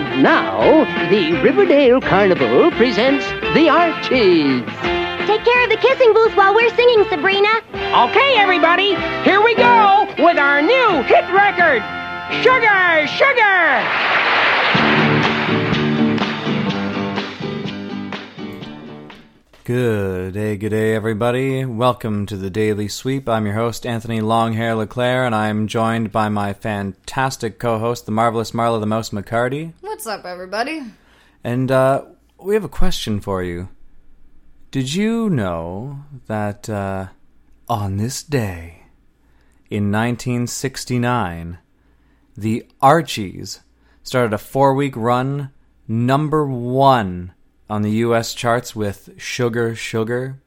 And now, the Riverdale Carnival presents the Archies. Take care of the kissing booth while we're singing, Sabrina. Okay, everybody, here we go with our new hit record Sugar, Sugar! Good day, good day, everybody. Welcome to the Daily Sweep. I'm your host, Anthony Longhair LeClaire, and I'm joined by my fantastic co host, the marvelous Marla the Mouse McCarty. What's up, everybody? And uh, we have a question for you. Did you know that uh, on this day in 1969, the Archies started a four week run number one on the US charts with Sugar Sugar?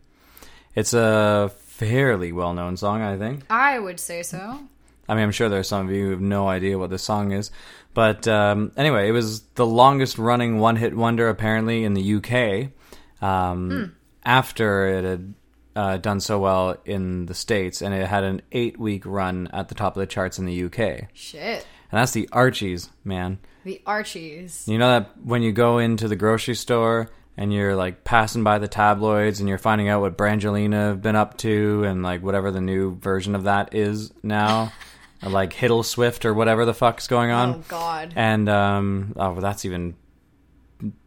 It's a fairly well known song, I think. I would say so. I mean, I'm sure there are some of you who have no idea what this song is. But um, anyway, it was the longest running one hit wonder apparently in the UK um, after it had uh, done so well in the States. And it had an eight week run at the top of the charts in the UK. Shit. And that's the Archies, man. The Archies. You know that when you go into the grocery store and you're like passing by the tabloids and you're finding out what Brangelina have been up to and like whatever the new version of that is now, like Hiddle Swift or whatever the fuck's going on. Oh, God. And um, oh, that's even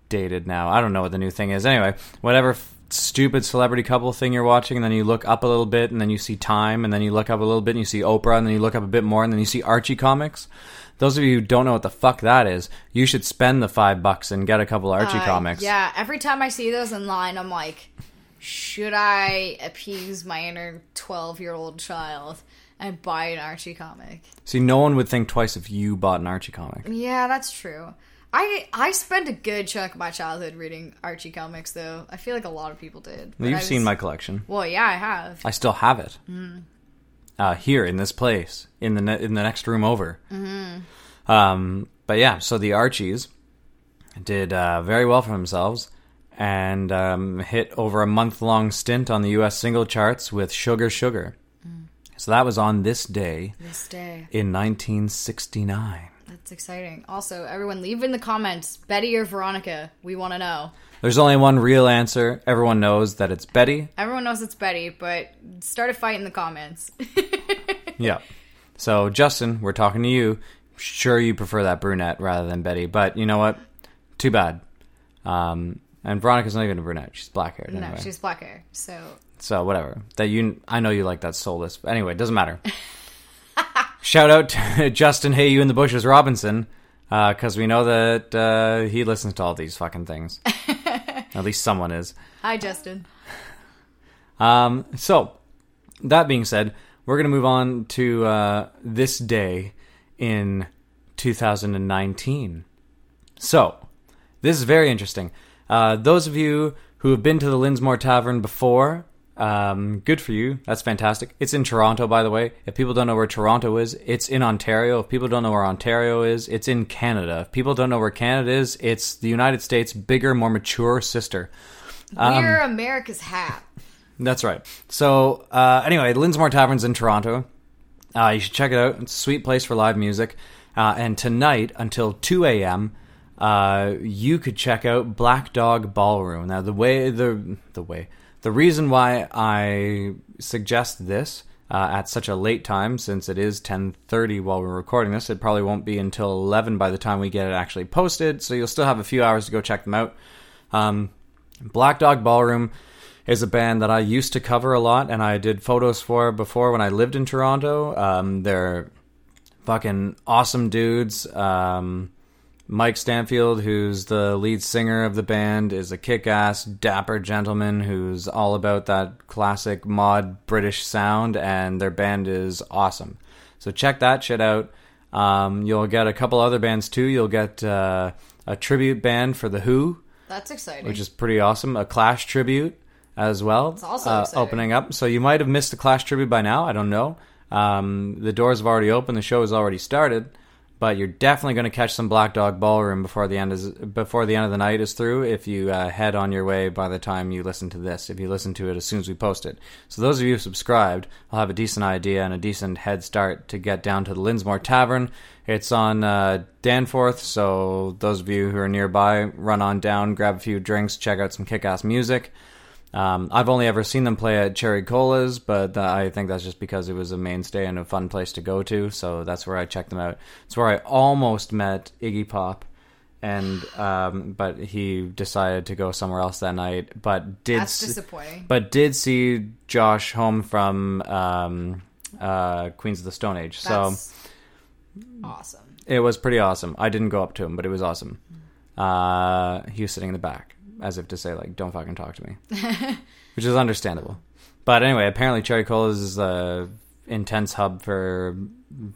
dated now. I don't know what the new thing is. Anyway, whatever f- stupid celebrity couple thing you're watching, and then you look up a little bit, and then you see Time, and then you look up a little bit, and you see Oprah, and then you look up a bit more, and then you see Archie comics. Those of you who don't know what the fuck that is, you should spend the five bucks and get a couple Archie Uh, comics. Yeah, every time I see those in line, I'm like, should I appease my inner 12 year old child and buy an Archie comic? See, no one would think twice if you bought an Archie comic. Yeah, that's true. I I spent a good chunk of my childhood reading Archie comics, though. I feel like a lot of people did. Well, you've I seen my collection. Well, yeah, I have. I still have it. Mm. Uh, here in this place, in the ne- in the next room over. Mm-hmm. Um, but yeah, so the Archies did uh, very well for themselves and um, hit over a month long stint on the U.S. single charts with "Sugar Sugar." Mm. So that was on this day This day. in 1969. That's exciting. Also, everyone leave in the comments Betty or Veronica. We want to know. There's only one real answer. Everyone knows that it's Betty. Everyone knows it's Betty, but start a fight in the comments. Yeah. So, Justin, we're talking to you. Sure, you prefer that brunette rather than Betty, but you know what? Too bad. Um, and Veronica's not even a brunette; she's black haired. no, Anyway. she's black hair. So, So whatever. That you, I know you like that soulless. But anyway, it doesn't matter. Shout out to Justin Hey You in the Bushes Robinson, because we know that uh, he listens to all these fucking things. At least someone is. hi, Justin. Um, so, that being said, we're going to move on to uh, this day in 2019. So, this is very interesting. Uh, those of you who have been to the Linsmore Tavern before, um, good for you. That's fantastic. It's in Toronto, by the way. If people don't know where Toronto is, it's in Ontario. If people don't know where Ontario is, it's in Canada. If people don't know where Canada is, it's the United States' bigger, more mature sister. Um, We're America's hat. That's right. So uh, anyway, Linsmore Tavern's in Toronto. Uh, you should check it out. It's a sweet place for live music. Uh, and tonight until two a.m., uh, you could check out Black Dog Ballroom. Now the way the the way the reason why I suggest this uh, at such a late time, since it is ten thirty while we're recording this, it probably won't be until eleven by the time we get it actually posted. So you'll still have a few hours to go check them out. Um, Black Dog Ballroom is a band that I used to cover a lot, and I did photos for before when I lived in Toronto. Um, they're fucking awesome dudes. Um, Mike Stanfield, who's the lead singer of the band, is a kick ass, dapper gentleman who's all about that classic mod British sound, and their band is awesome. So check that shit out. Um, you'll get a couple other bands too. You'll get uh, a tribute band for The Who, That's exciting. which is pretty awesome. A Clash tribute as well. It's also exciting. opening up. So you might have missed the Clash tribute by now. I don't know. Um, the doors have already opened. The show has already started. But you're definitely going to catch some Black Dog Ballroom before the end is before the end of the night is through. If you uh, head on your way by the time you listen to this, if you listen to it as soon as we post it, so those of you who subscribed, will have a decent idea and a decent head start to get down to the Linsmore Tavern. It's on uh, Danforth, so those of you who are nearby, run on down, grab a few drinks, check out some kick-ass music. Um, I've only ever seen them play at Cherry Cola's, but uh, I think that's just because it was a mainstay and a fun place to go to. So that's where I checked them out. It's where I almost met Iggy Pop, and um, but he decided to go somewhere else that night. But did That's disappointing. But did see Josh Homme from um, uh, Queens of the Stone Age. So awesome. it was pretty awesome. I didn't go up to him, but it was awesome. Uh, he was sitting in the back, as if to say, like, "Don't fucking talk to me," which is understandable. But anyway, apparently Cherry Cola's is a intense hub for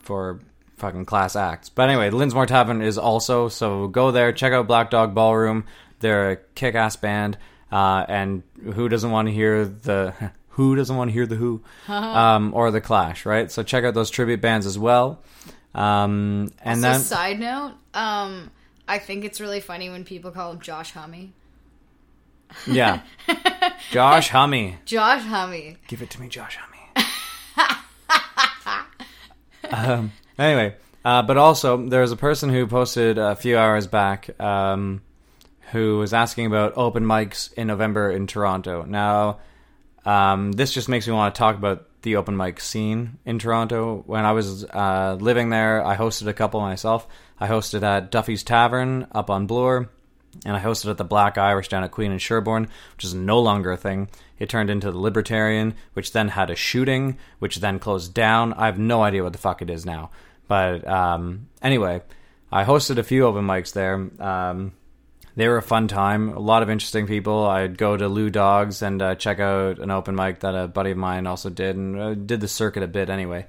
for fucking class acts. But anyway, Linsmore Tavern is also so go there, check out Black Dog Ballroom. They're a kick ass band, uh, and who doesn't want to hear the who doesn't want to hear the Who um, or the Clash, right? So check out those tribute bands as well. Um, and Also, then side note, um, I think it's really funny when people call him Josh Hummy. Yeah, Josh Hummy, Josh Hummy. give it to me, Josh Hummy. um, anyway, uh, but also there's a person who posted a few hours back um, who was asking about open mics in November in Toronto. Now, um, this just makes me want to talk about the open mic scene in Toronto. When I was uh, living there, I hosted a couple myself. I hosted at Duffy's Tavern up on Bloor, and I hosted at the Black Irish down at Queen and Sherbourne, which is no longer a thing. It turned into the Libertarian, which then had a shooting, which then closed down. I have no idea what the fuck it is now. But um, anyway, I hosted a few open mics there. Um, they were a fun time. A lot of interesting people. I'd go to Lou Dogs and uh, check out an open mic that a buddy of mine also did, and uh, did the circuit a bit anyway.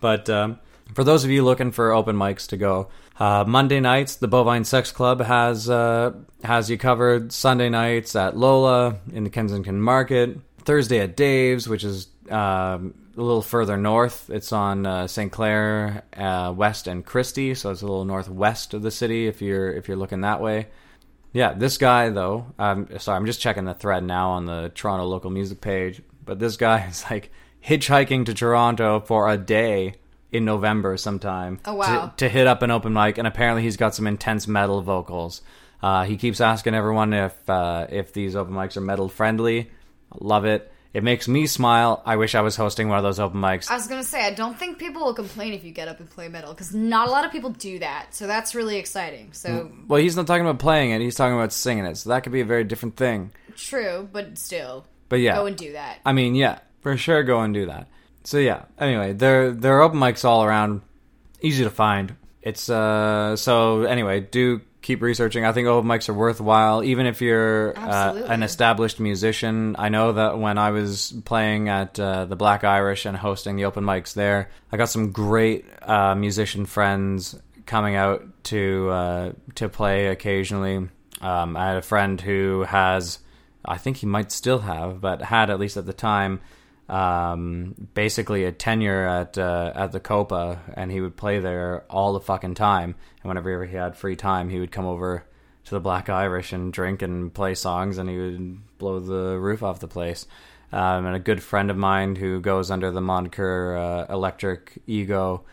But um, for those of you looking for open mics to go, uh, Monday nights the Bovine Sex Club has uh, has you covered. Sunday nights at Lola in the Kensington Market. Thursday at Dave's, which is um, a little further north. It's on uh, St. Clair uh, West and Christie, so it's a little northwest of the city if you're if you're looking that way. Yeah, this guy though. Um, sorry, I'm just checking the thread now on the Toronto local music page. But this guy is like hitchhiking to Toronto for a day in November sometime. Oh, wow. To, to hit up an open mic, and apparently he's got some intense metal vocals. Uh, he keeps asking everyone if uh, if these open mics are metal friendly. Love it. It makes me smile. I wish I was hosting one of those open mics. I was gonna say, I don't think people will complain if you get up and play metal because not a lot of people do that. So that's really exciting. So well, he's not talking about playing it. He's talking about singing it. So that could be a very different thing. true, but still, But yeah, go and do that. I mean, yeah, for sure, go and do that. So yeah. Anyway, there there are open mics all around, easy to find. It's uh. So anyway, do keep researching. I think open mics are worthwhile, even if you're uh, an established musician. I know that when I was playing at uh, the Black Irish and hosting the open mics there, I got some great uh, musician friends coming out to uh, to play occasionally. Um, I had a friend who has, I think he might still have, but had at least at the time, um, basically a tenure at uh, at the Copa, and he would play there all the fucking time. And whenever he had free time, he would come over to the Black Irish and drink and play songs, and he would blow the roof off the place. Um, and a good friend of mine who goes under the moniker uh, Electric Ego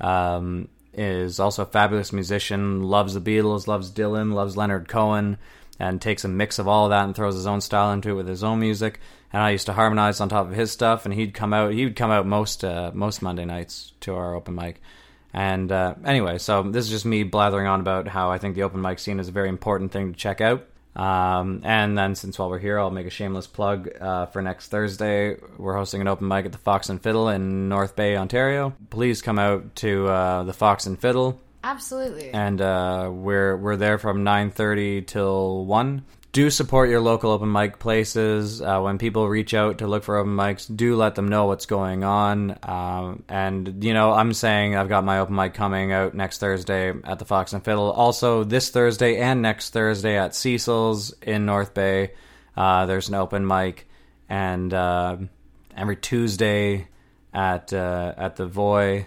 um, is also a fabulous musician. Loves the Beatles, loves Dylan, loves Leonard Cohen, and takes a mix of all of that and throws his own style into it with his own music. And I used to harmonize on top of his stuff, and he'd come out. He would come out most uh, most Monday nights to our open mic. And uh, anyway, so this is just me blathering on about how I think the open mic scene is a very important thing to check out. Um, and then, since while we're here, I'll make a shameless plug uh, for next Thursday. We're hosting an open mic at the Fox and Fiddle in North Bay, Ontario. Please come out to uh, the Fox and Fiddle, Absolutely. and uh, we're we're there from nine thirty till one. Do support your local open mic places. Uh, when people reach out to look for open mics, do let them know what's going on. Um, and you know, I'm saying I've got my open mic coming out next Thursday at the Fox and Fiddle. Also, this Thursday and next Thursday at Cecil's in North Bay. Uh, there's an open mic, and uh, every Tuesday at uh, at the Voy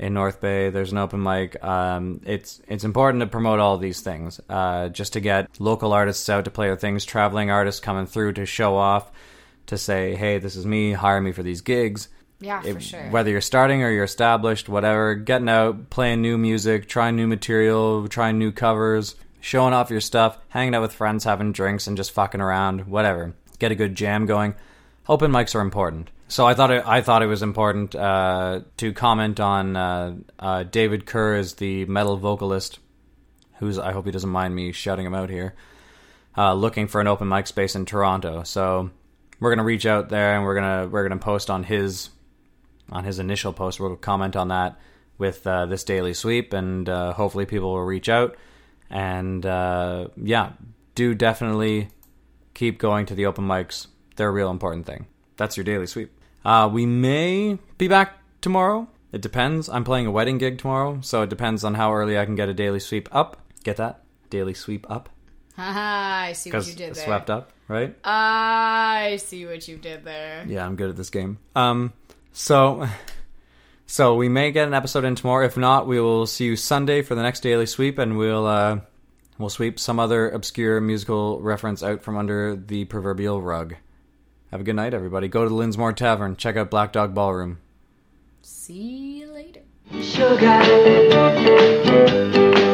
in North Bay. There's an open mic. Um, it's it's important to promote all these things, uh, just to get local artists out to play their things, traveling artists coming through to show off, to say, hey, this is me, hire me for these gigs. Yeah, for sure. Whether you're starting or you're established, whatever, getting out, playing new music, trying new material, trying new covers, showing off your stuff, hanging out with friends, having drinks, and just fucking around, whatever. Get a good jam going. Open mics are important. So I thought it, I thought it was important uh, to comment on uh, uh, David Kerr as the metal vocalist, who's I hope he doesn't mind me shouting him out here, uh, looking for an open mic space in Toronto. So we're gonna reach out there and we're gonna we're gonna post on his on his initial post. We'll comment on that with uh, this daily sweep, and uh, hopefully people will reach out. And yeah, do definitely keep going to the open mics. They're a real important thing. That's your daily sweep. Uh, we may be back tomorrow. It depends. I'm playing a wedding gig tomorrow, so it depends on how early I can get a daily sweep up. Get that? Daily sweep up? I see what you did there. swept up, right? I see what you did there. Yeah, I'm good at this game. Um, so, so we may get an episode in tomorrow. If not, we will see you Sunday for the next daily sweep, and we'll uh, we'll sweep some other obscure musical reference out from under the proverbial rug. Have a good night, everybody. Go to the Linsmore Tavern. Check out Black Dog Ballroom. See you later. Sugar.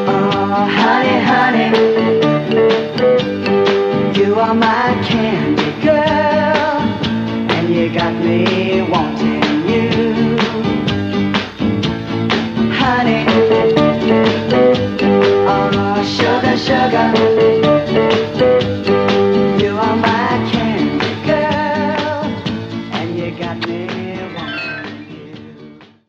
Oh, honey, honey. You are my candy girl. And you got me wanting you. Honey. Oh, sugar.